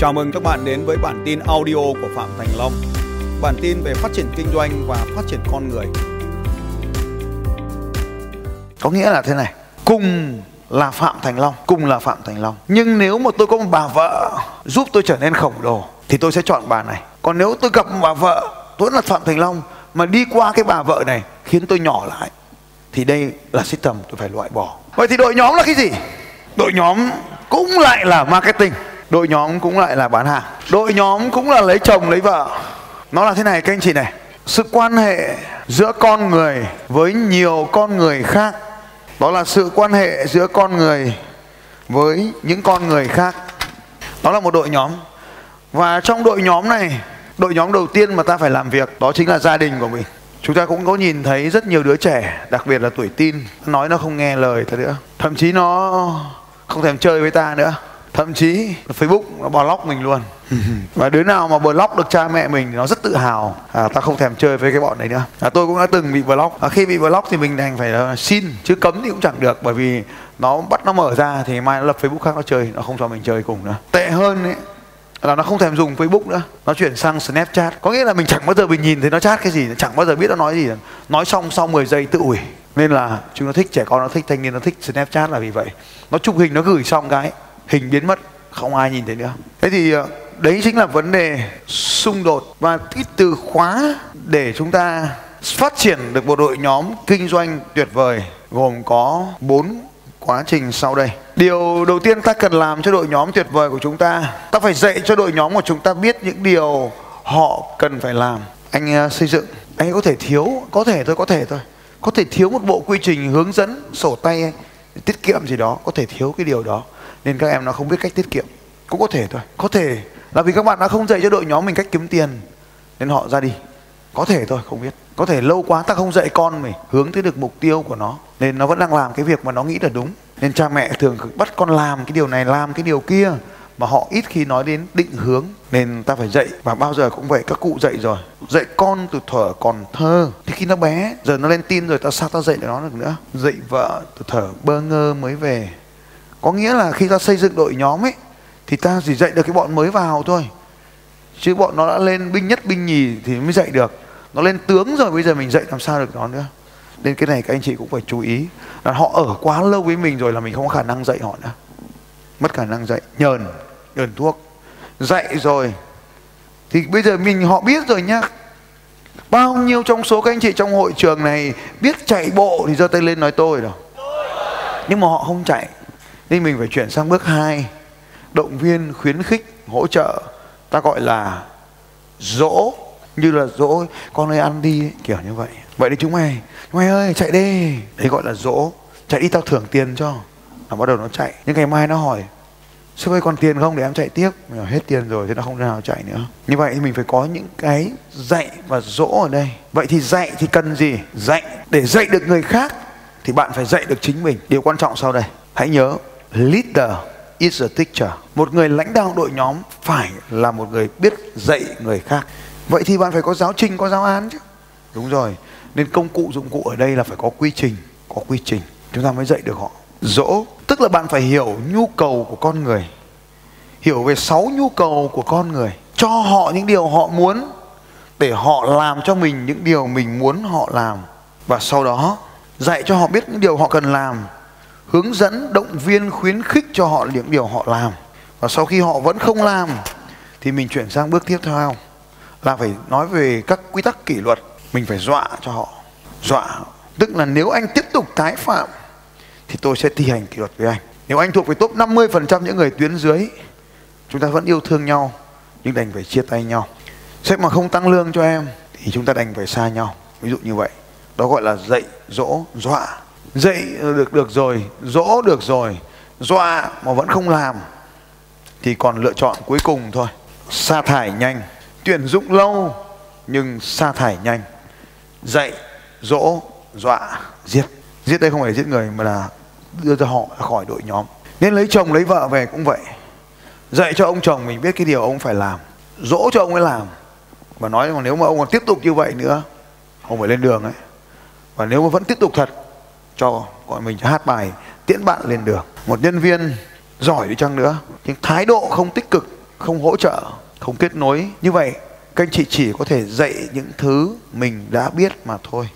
Chào mừng các bạn đến với bản tin audio của Phạm Thành Long. Bản tin về phát triển kinh doanh và phát triển con người. Có nghĩa là thế này, cùng là Phạm Thành Long, cùng là Phạm Thành Long. Nhưng nếu mà tôi có một bà vợ giúp tôi trở nên khổng lồ thì tôi sẽ chọn bà này. Còn nếu tôi gặp một bà vợ, tôi là Phạm Thành Long mà đi qua cái bà vợ này khiến tôi nhỏ lại thì đây là system tôi phải loại bỏ. Vậy thì đội nhóm là cái gì? Đội nhóm cũng lại là marketing đội nhóm cũng lại là bán hàng. Đội nhóm cũng là lấy chồng, lấy vợ. Nó là thế này, các anh chị này. Sự quan hệ giữa con người với nhiều con người khác. Đó là sự quan hệ giữa con người với những con người khác. Đó là một đội nhóm. Và trong đội nhóm này, đội nhóm đầu tiên mà ta phải làm việc đó chính là gia đình của mình. Chúng ta cũng có nhìn thấy rất nhiều đứa trẻ, đặc biệt là tuổi tin nói nó không nghe lời thật nữa. Thậm chí nó không thèm chơi với ta nữa thậm chí Facebook nó block mình luôn. Và đứa nào mà block được cha mẹ mình thì nó rất tự hào. À, ta không thèm chơi với cái bọn này nữa. À, tôi cũng đã từng bị block. À, khi bị block thì mình đành phải à, xin chứ cấm thì cũng chẳng được bởi vì nó bắt nó mở ra thì mai nó lập Facebook khác nó chơi nó không cho mình chơi cùng nữa. Tệ hơn ấy là nó không thèm dùng Facebook nữa. Nó chuyển sang Snapchat. Có nghĩa là mình chẳng bao giờ mình nhìn thấy nó chat cái gì chẳng bao giờ biết nó nói gì. Nói xong sau 10 giây tự ủi. Nên là chúng nó thích trẻ con nó thích thanh niên nó thích Snapchat là vì vậy. Nó chụp hình nó gửi xong cái hình biến mất không ai nhìn thấy nữa. Thế thì ờ, đấy chính là vấn đề xung đột và cái từ khóa để chúng ta phát triển được một đội nhóm kinh doanh tuyệt vời gồm có bốn quá trình sau đây. Điều đầu tiên ta cần làm cho đội nhóm tuyệt vời của chúng ta ta phải dạy cho đội nhóm của chúng ta biết những điều họ cần phải làm. Anh uh, xây dựng anh có thể thiếu có thể thôi có thể thôi. Có thể thiếu một bộ quy trình hướng dẫn sổ tay tiết kiệm gì đó có thể thiếu cái điều đó nên các em nó không biết cách tiết kiệm. Cũng có thể thôi. Có thể. Là vì các bạn đã không dạy cho đội nhóm mình cách kiếm tiền, nên họ ra đi. Có thể thôi, không biết. Có thể lâu quá ta không dạy con mình hướng tới được mục tiêu của nó, nên nó vẫn đang làm cái việc mà nó nghĩ là đúng. Nên cha mẹ thường bắt con làm cái điều này, làm cái điều kia, mà họ ít khi nói đến định hướng. Nên ta phải dạy, và bao giờ cũng vậy, các cụ dạy rồi. Dạy con từ thở còn thơ. Thì khi nó bé, giờ nó lên tin rồi, ta sao ta dạy nó được nữa? Dạy vợ từ thở bơ ngơ mới về có nghĩa là khi ta xây dựng đội nhóm ấy, thì ta chỉ dạy được cái bọn mới vào thôi. Chứ bọn nó đã lên binh nhất binh nhì thì mới dạy được. Nó lên tướng rồi, bây giờ mình dạy làm sao được nó nữa. Nên cái này các anh chị cũng phải chú ý. Là họ ở quá lâu với mình rồi là mình không có khả năng dạy họ nữa. Mất khả năng dạy. Nhờn nhờn thuốc. Dạy rồi. Thì bây giờ mình họ biết rồi nhá. Bao nhiêu trong số các anh chị trong hội trường này biết chạy bộ thì giơ tay lên nói tôi rồi. Nhưng mà họ không chạy nên mình phải chuyển sang bước 2 động viên, khuyến khích, hỗ trợ. Ta gọi là dỗ. Như là dỗ con ơi, ăn đi. Kiểu như vậy. Vậy thì chúng mày chúng mày ơi, chạy đi. Đấy gọi là dỗ. Chạy đi, tao thưởng tiền cho. Nó bắt đầu nó chạy. Nhưng ngày mai nó hỏi, sư ơi, còn tiền không để em chạy tiếp? Mình hết tiền rồi thì nó không thể nào chạy nữa. Như vậy thì mình phải có những cái dạy và dỗ ở đây. Vậy thì dạy thì cần gì? Dạy. Để dạy được người khác thì bạn phải dạy được chính mình. Điều quan trọng sau đây, hãy nhớ leader is a teacher. Một người lãnh đạo đội nhóm phải là một người biết dạy người khác. Vậy thì bạn phải có giáo trình, có giáo án chứ. Đúng rồi. Nên công cụ dụng cụ ở đây là phải có quy trình, có quy trình. Chúng ta mới dạy được họ. Dỗ, tức là bạn phải hiểu nhu cầu của con người. Hiểu về sáu nhu cầu của con người. Cho họ những điều họ muốn để họ làm cho mình những điều mình muốn họ làm. Và sau đó, dạy cho họ biết những điều họ cần làm hướng dẫn động viên, khuyến khích cho họ những điều họ làm. Và sau khi họ vẫn không làm, thì mình chuyển sang bước tiếp theo, là phải nói về các quy tắc kỷ luật. Mình phải dọa cho họ. Dọa, tức là nếu anh tiếp tục tái phạm, thì tôi sẽ thi hành kỷ luật với anh. Nếu anh thuộc về top 50% những người tuyến dưới, chúng ta vẫn yêu thương nhau, nhưng đành phải chia tay nhau. Sếp mà không tăng lương cho em, thì chúng ta đành phải xa nhau. Ví dụ như vậy. Đó gọi là dạy dỗ, dọa dạy được được rồi, dỗ được rồi, dọa mà vẫn không làm, thì còn lựa chọn cuối cùng thôi. Sa thải nhanh, tuyển dụng lâu, nhưng sa thải nhanh. Dạy dỗ, dọa, giết. Giết đây không phải giết người mà là đưa cho họ khỏi đội nhóm. Nên lấy chồng, lấy vợ về cũng vậy. Dạy cho ông chồng mình biết cái điều ông phải làm, dỗ cho ông ấy làm. Và nói rằng nếu mà ông còn tiếp tục như vậy nữa ông phải lên đường ấy. Và nếu mà vẫn tiếp tục thật cho gọi mình hát bài tiễn bạn lên đường. Một nhân viên giỏi đi chăng nữa, nhưng thái độ không tích cực, không hỗ trợ, không kết nối. Như vậy, các anh chị chỉ có thể dạy những thứ mình đã biết mà thôi.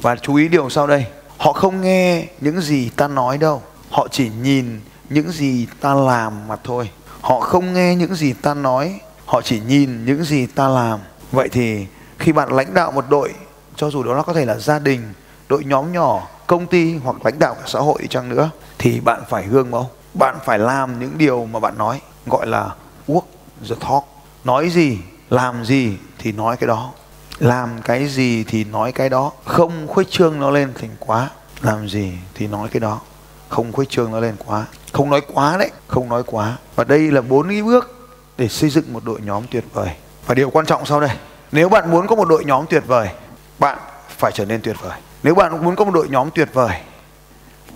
Và chú ý điều sau đây, họ không nghe những gì ta nói đâu. Họ chỉ nhìn những gì ta làm mà thôi. Họ không nghe những gì ta nói, họ chỉ nhìn những gì ta làm. Vậy thì khi bạn lãnh đạo một đội, cho dù đó nó có thể là gia đình đội nhóm nhỏ, công ty hoặc lãnh đạo cả xã hội chăng nữa, thì bạn phải gương mẫu. Bạn phải làm những điều mà bạn nói, gọi là walk the talk. Nói gì, làm gì thì nói cái đó. Làm cái gì thì nói cái đó. Không khuếch trương nó lên thành quá. Làm gì thì nói cái đó. Không khuếch trương nó lên quá. Không nói quá đấy, không nói quá. Và đây là bốn cái bước để xây dựng một đội nhóm tuyệt vời. Và điều quan trọng sau đây, nếu bạn muốn có một đội nhóm tuyệt vời, bạn phải trở nên tuyệt vời. Nếu bạn muốn có một đội nhóm tuyệt vời,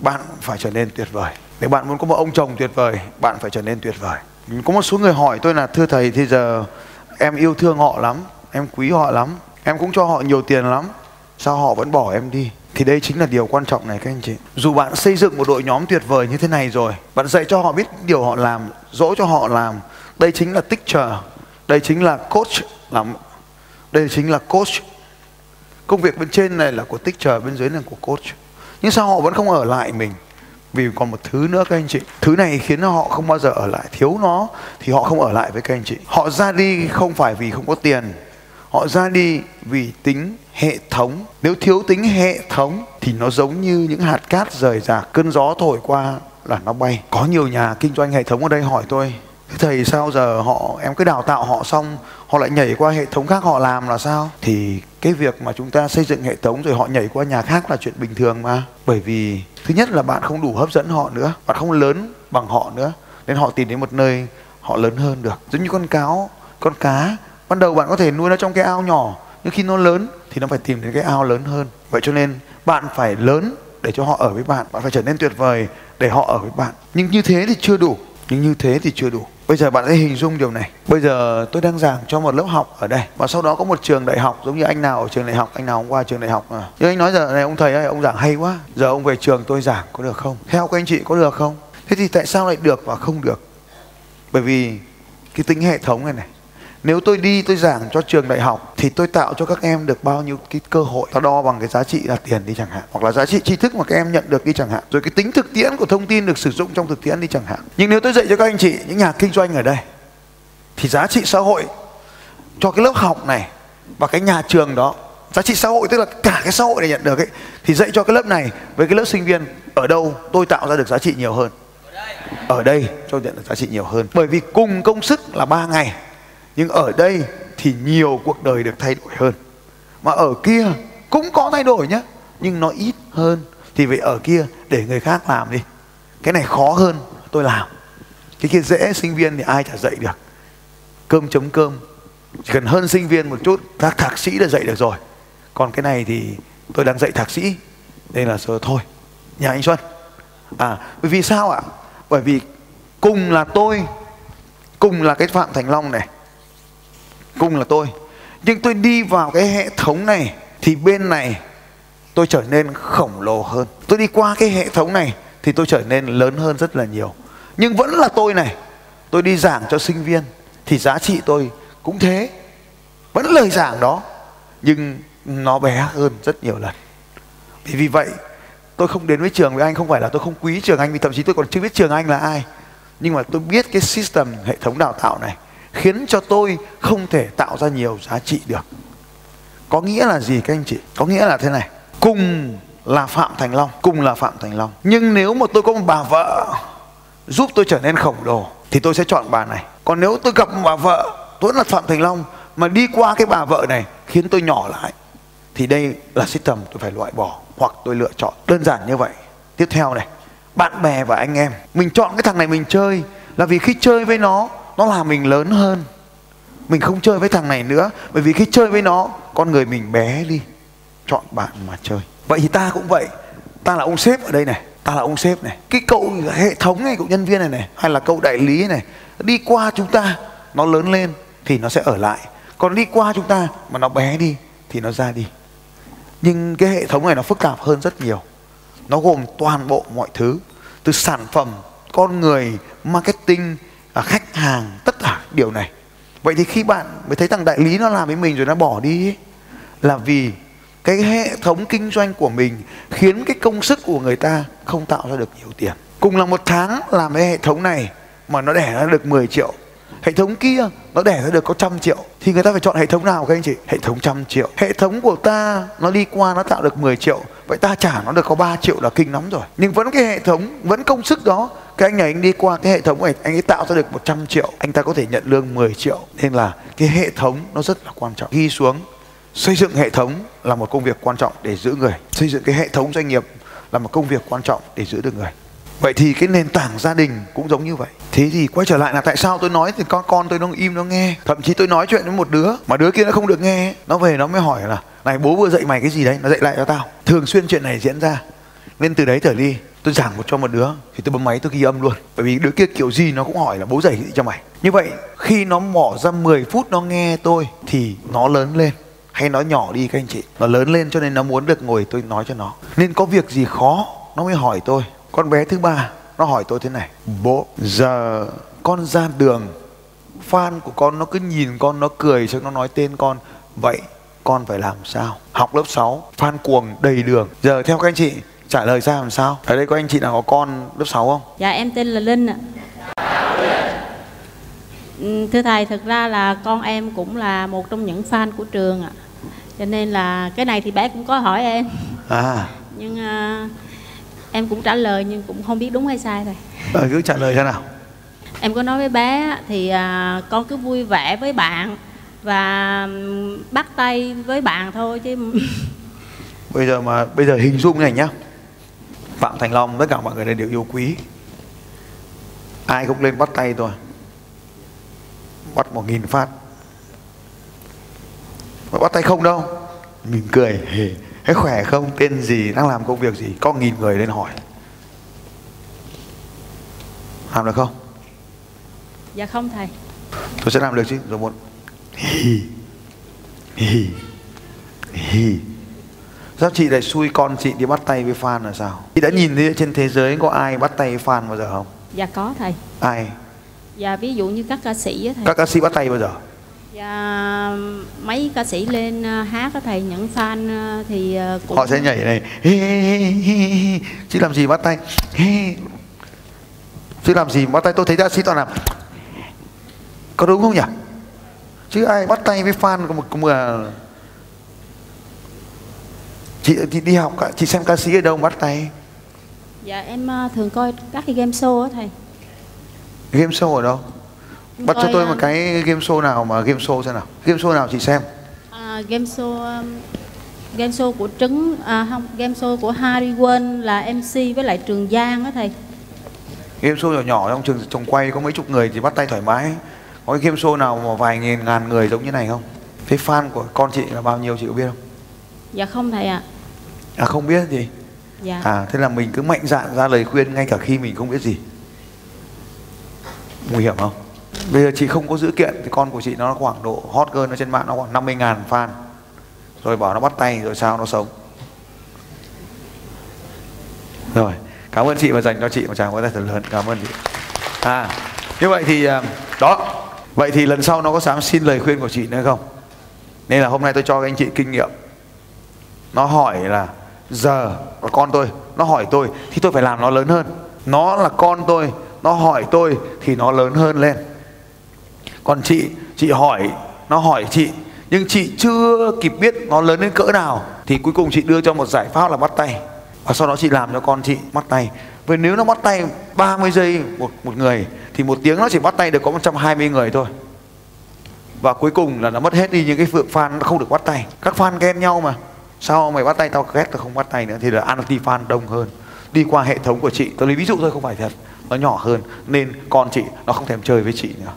bạn phải trở nên tuyệt vời. Nếu bạn muốn có một ông chồng tuyệt vời, bạn phải trở nên tuyệt vời. Có một số người hỏi tôi là, thưa thầy, thì giờ em yêu thương họ lắm, em quý họ lắm, em cũng cho họ nhiều tiền lắm, sao họ vẫn bỏ em đi? Thì đây chính là điều quan trọng này, các anh chị. Dù bạn xây dựng một đội nhóm tuyệt vời như thế này rồi, bạn dạy cho họ biết điều họ làm, dỗ cho họ làm, đây chính là teacher đây chính là coach làm, đây chính là coach công việc bên trên này là của tích trời, bên dưới là của coach. Nhưng sao họ vẫn không ở lại mình? Vì còn một thứ nữa, các anh chị. Thứ này khiến họ không bao giờ ở lại. Thiếu nó thì họ không ở lại với các anh chị. Họ ra đi không phải vì không có tiền. Họ ra đi vì tính hệ thống. Nếu thiếu tính hệ thống thì nó giống như những hạt cát rời rạc. Cơn gió thổi qua là nó bay. Có nhiều nhà kinh doanh hệ thống ở đây hỏi tôi thầy sao giờ họ, em cứ đào tạo họ xong, họ lại nhảy qua hệ thống khác họ làm là sao? Thì cái việc mà chúng ta xây dựng hệ thống rồi họ nhảy qua nhà khác là chuyện bình thường mà. Bởi vì, thứ nhất là bạn không đủ hấp dẫn họ nữa, bạn không lớn bằng họ nữa, nên họ tìm đến một nơi họ lớn hơn được. Giống như con cáo, con cá, ban đầu bạn có thể nuôi nó trong cái ao nhỏ, nhưng khi nó lớn thì nó phải tìm đến cái ao lớn hơn. Vậy cho nên bạn phải lớn để cho họ ở với bạn bạn phải trở nên tuyệt vời để họ ở với bạn. Nhưng như thế thì chưa đủ nhưng như thế thì chưa đủ. Bây giờ bạn hãy hình dung điều này. Bây giờ tôi đang giảng cho một lớp học ở đây và sau đó có một trường đại học giống như anh nào ở trường đại học, anh nào hôm qua trường đại học à. nhưng anh nói giờ này ông thầy ơi, ông giảng hay quá. Giờ ông về trường tôi giảng có được không? Theo các anh chị có được không? Thế thì tại sao lại được và không được? Bởi vì cái tính hệ thống này này nếu tôi đi, tôi giảng cho trường đại học, thì tôi tạo cho các em được bao nhiêu cái cơ hội? Ta đo bằng cái giá trị là tiền đi chẳng hạn, hoặc là giá trị tri thức mà các em nhận được đi chẳng hạn. Rồi cái tính thực tiễn của thông tin được sử dụng trong thực tiễn đi chẳng hạn. Nhưng nếu tôi dạy cho các anh chị, những nhà kinh doanh ở đây, thì giá trị xã hội cho cái lớp học này và cái nhà trường đó, giá trị xã hội, tức là cả cái xã hội này nhận được ấy, thì dạy cho cái lớp này với cái lớp sinh viên ở đâu, tôi tạo ra được giá trị nhiều hơn. Ở đây cho nhận được giá trị nhiều hơn. Bởi vì cùng công sức là 3 ngày nhưng ở đây thì nhiều cuộc đời được thay đổi hơn. Mà ở kia cũng có thay đổi nhé nhưng nó ít hơn. Thì vậy ở kia, để người khác làm đi. Cái này khó hơn tôi làm. Cái kia dễ, sinh viên thì ai chả dạy được. Cơm chấm cơm. Chỉ cần hơn sinh viên một chút, các thạc sĩ đã dạy được rồi. Còn cái này thì tôi đang dạy thạc sĩ. Nên là giờ thôi. Nhà anh xuân. À bởi vì sao ạ? Bởi vì cùng là tôi, cùng là cái phạm thành long này cùng là tôi. Nhưng tôi đi vào cái hệ thống này thì bên này tôi trở nên khổng lồ hơn. Tôi đi qua cái hệ thống này thì tôi trở nên lớn hơn rất là nhiều. Nhưng vẫn là tôi này. Tôi đi giảng cho sinh viên thì giá trị tôi cũng thế. Vẫn lời giảng đó, nhưng nó bé hơn rất nhiều lần. Vì vì vậy, tôi không đến với trường với anh không phải là tôi không quý trường anh, vì thậm chí tôi còn chưa biết trường anh là ai. Nhưng mà tôi biết cái system hệ thống đào tạo này khiến cho tôi không thể tạo ra nhiều giá trị được. Có nghĩa là gì, các anh chị? Có nghĩa là thế này. Cùng là phạm thành long, cùng là phạm thành long. Nhưng nếu mà tôi có một bà vợ giúp tôi trở nên khổng lồ, thì tôi sẽ chọn bà này. Còn nếu tôi gặp một bà vợ tôi là phạm thành long, mà đi qua cái bà vợ này khiến tôi nhỏ lại, thì đây là system tôi phải loại bỏ, hoặc tôi lựa chọn. Đơn giản như vậy. Tiếp theo này, bạn bè và anh em. Mình chọn cái thằng này mình chơi là vì khi chơi với nó nó làm mình lớn hơn. Mình không chơi với thằng này nữa, bởi vì khi chơi với nó, con người mình bé đi. Chọn bạn mà chơi. Vậy thì ta cũng vậy. Ta là ông sếp ở đây này, ta là ông sếp này. Cái cậu hệ thống này cậu nhân viên này này, hay là cậu đại lý này, đi qua chúng ta, nó lớn lên thì nó sẽ ở lại. Còn đi qua chúng ta mà nó bé đi thì nó ra đi. Nhưng cái hệ thống này nó phức tạp hơn rất nhiều. Nó gồm toàn bộ mọi thứ. Từ sản phẩm, con người, marketing à, khách hàng tất cả điều này. Vậy thì khi bạn mới thấy thằng đại lý nó làm với mình rồi nó bỏ đi ấy, là vì cái hệ thống kinh doanh của mình khiến cái công sức của người ta không tạo ra được nhiều tiền. Cùng là một tháng làm cái hệ thống này mà nó đẻ ra được 10 triệu. Hệ thống kia nó đẻ ra được có trăm triệu. Thì người ta phải chọn hệ thống nào các anh chị? Hệ thống trăm triệu. Hệ thống của ta nó đi qua nó tạo được 10 triệu. Vậy ta trả nó được có 3 triệu là kinh lắm rồi. Nhưng vẫn cái hệ thống vẫn công sức đó cái anh này anh đi qua cái hệ thống này, anh ấy tạo ra được 100 triệu, anh ta có thể nhận lương 10 triệu. Nên là cái hệ thống nó rất là quan trọng. Ghi xuống, xây dựng hệ thống là một công việc quan trọng để giữ người. Xây dựng cái hệ thống doanh nghiệp là một công việc quan trọng để giữ được người. Vậy thì cái nền tảng gia đình cũng giống như vậy. Thế thì quay trở lại là tại sao tôi nói thì con con tôi nó im, nó nghe. Thậm chí tôi nói chuyện với một đứa mà đứa kia nó không được nghe. Nó về nó mới hỏi là, này, bố vừa dạy mày cái gì đấy? Nó dạy lại cho tao. Thường xuyên chuyện này diễn ra. Nên từ đấy trở đi tôi giảng một cho một đứa, thì tôi bấm máy, tôi ghi âm luôn. Bởi vì đứa kia kiểu gì nó cũng hỏi là, bố dạy gì cho mày. Như vậy, khi nó bỏ ra 10 phút nó nghe tôi, thì nó lớn lên. Hay nó nhỏ đi các anh chị. Nó lớn lên cho nên nó muốn được ngồi tôi nói cho nó. Nên có việc gì khó, nó mới hỏi tôi. Con bé thứ ba, nó hỏi tôi thế này. Bố, giờ con ra đường, fan của con nó cứ nhìn con, nó cười xong nó nói tên con. Vậy con phải làm sao? Học lớp 6 fan cuồng đầy đường. Giờ theo các anh chị trả lời ra làm sao ở đây có anh chị nào có con lớp 6 không Dạ em tên là Linh ạ. Ừ, Thưa thầy, thực ra là con em cũng là một trong những fan của trường ạ. Cho nên là cái này thì bé cũng có hỏi em. à Nhưng à, em cũng trả lời nhưng cũng không biết đúng hay sai thầy. ờ, cứ trả lời thế nào Em có nói với bé thì à, con cứ vui vẻ với bạn và bắt tay với bạn thôi chứ bây giờ mà bây giờ hình dung này nhá phạm thành long tất cả mọi người đây đều yêu quý. Ai cũng lên bắt tay tôi bắt một nghìn phát. Mà bắt tay không đâu. Mỉm cười. Hề. Thế khỏe không? Tên gì? Đang làm công việc gì? Có nghìn người lên hỏi. Làm được không? Dạ không thầy. tôi sẽ làm được chứ. Rồi một hì. Hì. Hì sao chị lại xui con chị đi bắt tay với fan là sao? Chị đã nhìn thấy trên thế giới có ai bắt tay với fan bao giờ không? Dạ có thầy. ai? Dạ ví dụ như các ca sĩ á thầy. các ca sĩ bắt tay bao giờ? Dạ mấy ca sĩ lên à, hát á thầy những fan à, thì à, cũng họ sẽ nhảy này "Hê, hê, hê, hê." chứ làm gì bắt tay? Chứ làm gì bắt tay? Tôi thấy ca sĩ toàn làm có đúng không nhỉ? Chứ ai bắt tay với fan của một của một à, chị, chị đi học cả- chị xem ca sĩ ở đâu bắt tay. Dạ em à, thường coi các cái game show á thầy. game show ở đâu? Em bắt cho tôi à, một cái game show nào mà game show xem nào. Game show nào chị xem? À, game show um, game show của trứng à không game show của Harry Won là MC với lại Trường Giang á thầy. game show nhỏ nhỏ trong trường trồng quay có mấy chục người thì bắt tay thoải mái. Có cái game show nào mà vài nghìn ngàn người giống như này không? Thế fan của con chị là bao nhiêu chị có biết không? Dạ không thầy ạ. à không biết gì. Dạ. à thế là mình cứ mạnh dạn ra lời khuyên ngay cả khi mình không biết gì. Nguy hiểm không? Bây giờ chị không có dữ kiện thì con của chị nó khoảng độ hot girl nó trên mạng nó khoảng 50 ngàn fan. Rồi bảo nó bắt tay rồi sao nó sống. Rồi cảm ơn chị và dành cho chị một tràng vỗ tay thật lớn. Cảm ơn chị. À như vậy thì à, đó. Vậy thì lần sau nó có dám xin lời khuyên của chị nữa không? Nên là hôm nay tôi cho các anh chị kinh nghiệm. Nó hỏi là giờ là con tôi, nó hỏi tôi thì tôi phải làm nó lớn hơn. Nó là con tôi, nó hỏi tôi thì nó lớn hơn lên. Còn chị chị hỏi, nó hỏi chị, nhưng chị chưa kịp biết nó lớn đến cỡ nào. Thì cuối cùng chị đưa cho một giải pháp là bắt tay. Và sau đó chị làm cho con chị bắt tay. Vì nếu nó bắt tay 30 giây một một người, thì một tiếng nó chỉ bắt tay được có 120 người thôi. Và cuối cùng là nó mất hết đi những cái phượng fan nó không được bắt tay. Các fan ghen nhau mà sao mày bắt tay tao ghét tao không bắt tay nữa? Thì là anti fan đông hơn. Đi qua hệ thống của chị tôi lấy ví dụ thôi, không phải thật. Nó nhỏ hơn, nên con chị nó không thèm chơi với chị nữa.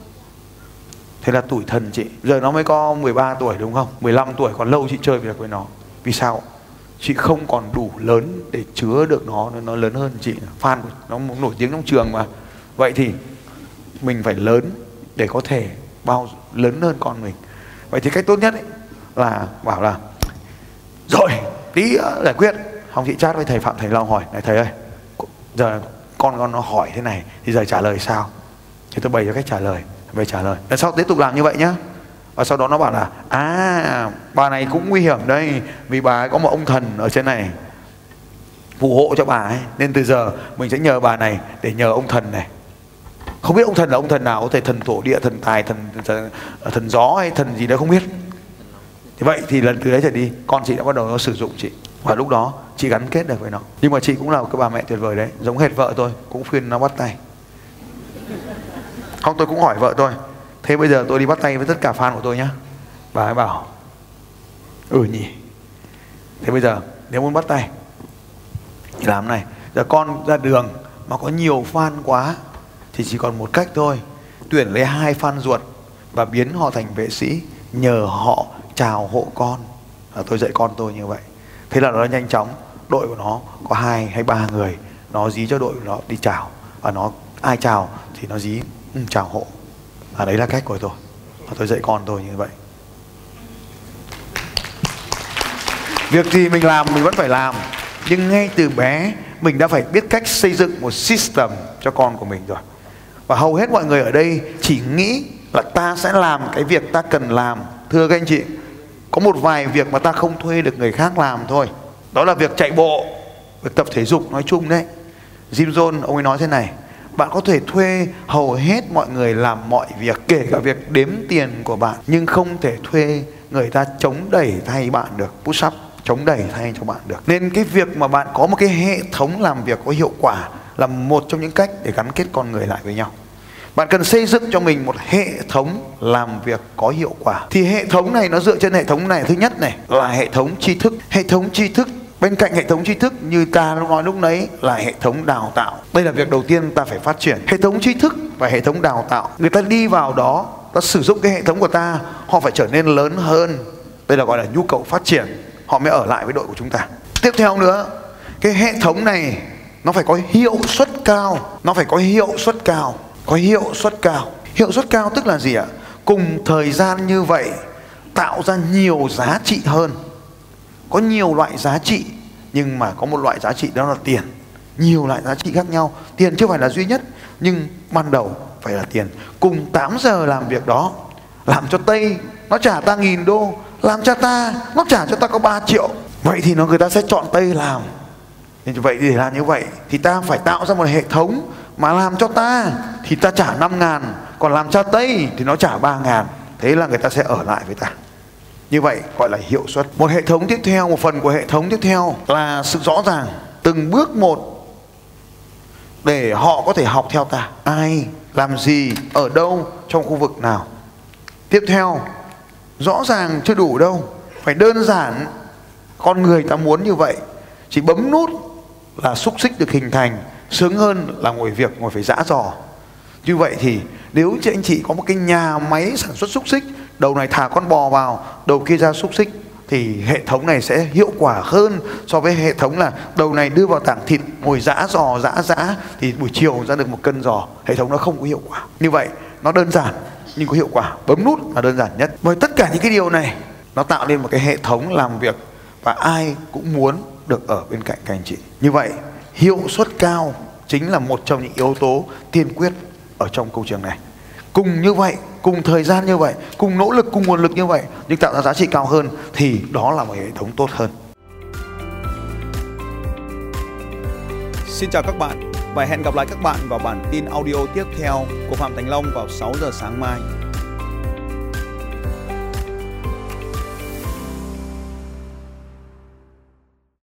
Thế là tuổi thân chị. Giờ nó mới có 13 tuổi đúng không? 15 tuổi, còn lâu chị chơi việc với nó. Vì sao? Chị không còn đủ lớn để chứa được nó nên nó lớn hơn chị. Fan của nó nổi tiếng trong trường mà. Vậy thì mình phải lớn để có thể bao, lớn hơn con mình. Vậy thì cách tốt nhất ấy là bảo là rồi tí ờ, giải quyết. Hồng chị chat với thầy phạm thành long hỏi này thầy ơi giờ con con nó hỏi thế này thì giờ trả lời sao? Thì tôi bày cho cách trả lời về trả lời. Lần sau tiếp tục làm như vậy nhá. Và sau đó nó bảo là à bà này cũng nguy hiểm đây vì bà ấy có một ông thần ở trên này phù hộ cho bà ấy nên từ giờ mình sẽ nhờ bà này để nhờ ông thần này. Không biết ông thần là ông thần nào có thể thần thổ địa thần tài thần thần, thần gió hay thần gì đó không biết thì vậy thì lần từ đấy trở đi, con chị đã bắt đầu nó sử dụng chị. Và lúc đó, chị gắn kết được với nó. Nhưng mà chị cũng là một cái bà mẹ tuyệt vời đấy, giống hệt vợ tôi, cũng khuyên nó bắt tay. Không, tôi cũng hỏi vợ tôi, thế bây giờ tôi đi bắt tay với tất cả fan của tôi nhá. Bà ấy bảo ừ nhỉ. Thế bây giờ, nếu muốn bắt tay, thì làm này. Giờ con ra đường mà có nhiều fan quá, thì chỉ còn một cách thôi. Tuyển lấy hai fan ruột và biến họ thành vệ sĩ, nhờ họ chào hộ con. À, tôi dạy con tôi như vậy. Thế là nó nhanh chóng đội của nó có hai hay ba người nó dí cho đội của nó đi chào. Và nó ai chào thì nó dí ừ, chào hộ. À đấy là cách của tôi. Và tôi dạy con tôi như vậy. Việc gì mình làm mình vẫn phải làm. Nhưng ngay từ bé mình đã phải biết cách xây dựng một system cho con của mình rồi. Và hầu hết mọi người ở đây chỉ nghĩ là ta sẽ làm cái việc ta cần làm. Thưa các anh chị có một vài việc mà ta không thuê được người khác làm thôi. Đó là việc chạy bộ, việc tập thể dục nói chung đấy. Jim Jones, ông ấy nói thế này, bạn có thể thuê hầu hết mọi người làm mọi việc, kể cả việc đếm tiền của bạn, nhưng không thể thuê người ta chống đẩy thay bạn được, push up, chống đẩy thay cho bạn được. Nên cái việc mà bạn có một cái hệ thống làm việc có hiệu quả là một trong những cách để gắn kết con người lại với nhau bạn cần xây dựng cho mình một hệ thống làm việc có hiệu quả. Thì hệ thống này nó dựa trên hệ thống này. Thứ nhất này là hệ thống tri thức. Hệ thống tri thức, bên cạnh hệ thống tri thức như ta nói lúc nấy là hệ thống đào tạo. Đây là việc đầu tiên ta phải phát triển. Hệ thống tri thức và hệ thống đào tạo. Người ta đi vào đó, ta sử dụng cái hệ thống của ta, họ phải trở nên lớn hơn. Đây là gọi là nhu cầu phát triển. Họ mới ở lại với đội của chúng ta. Tiếp theo nữa, cái hệ thống này nó phải có hiệu suất cao. Nó phải có hiệu suất cao có hiệu suất cao. Hiệu suất cao tức là gì ạ? Cùng thời gian như vậy, tạo ra nhiều giá trị hơn. Có nhiều loại giá trị, nhưng mà có một loại giá trị đó là tiền. Nhiều loại giá trị khác nhau. Tiền chưa phải là duy nhất, nhưng ban đầu phải là tiền. Cùng 8 giờ làm việc đó, làm cho tây, nó trả ta nghìn đô. Làm cho ta, nó trả cho ta có 3 triệu. Vậy thì nó, người ta sẽ chọn tây làm. Nên vậy để làm như vậy, thì ta phải tạo ra một hệ thống mà làm cho ta thì ta trả 5 ngàn, còn làm cho tây thì nó trả 3 ngàn. Thế là người ta sẽ ở lại với ta. Như vậy gọi là hiệu suất. Một hệ thống tiếp theo, một phần của hệ thống tiếp theo là sự rõ ràng. Từng bước một để họ có thể học theo ta. Ai, làm gì, ở đâu, trong khu vực nào. Tiếp theo, rõ ràng chưa đủ đâu. Phải đơn giản. Con người ta muốn như vậy. Chỉ bấm nút là xúc xích được hình thành sướng hơn là ngồi việc, ngồi phải giã dò như vậy thì nếu chị anh chị có một cái nhà máy sản xuất xúc xích, đầu này thả con bò vào, đầu kia ra xúc xích, thì hệ thống này sẽ hiệu quả hơn so với hệ thống là đầu này đưa vào tảng thịt, ngồi giã giò, giã giã, thì buổi chiều ra được một cân giò. Hệ thống nó không có hiệu quả. Như vậy, nó đơn giản nhưng có hiệu quả. Bấm nút là đơn giản nhất. Với tất cả những cái điều này, nó tạo nên một cái hệ thống làm việc và ai cũng muốn được ở bên cạnh các anh chị. Như vậy, hiệu suất cao chính là một trong những yếu tố tiên quyết ở trong câu chuyện này cùng như vậy, cùng thời gian như vậy, cùng nỗ lực, cùng nguồn lực như vậy, nhưng tạo ra giá trị cao hơn thì đó là một hệ thống tốt hơn Xin chào các bạn và hẹn gặp lại các bạn vào bản tin audio tiếp theo của Phạm Thành Long vào 6 giờ sáng mai.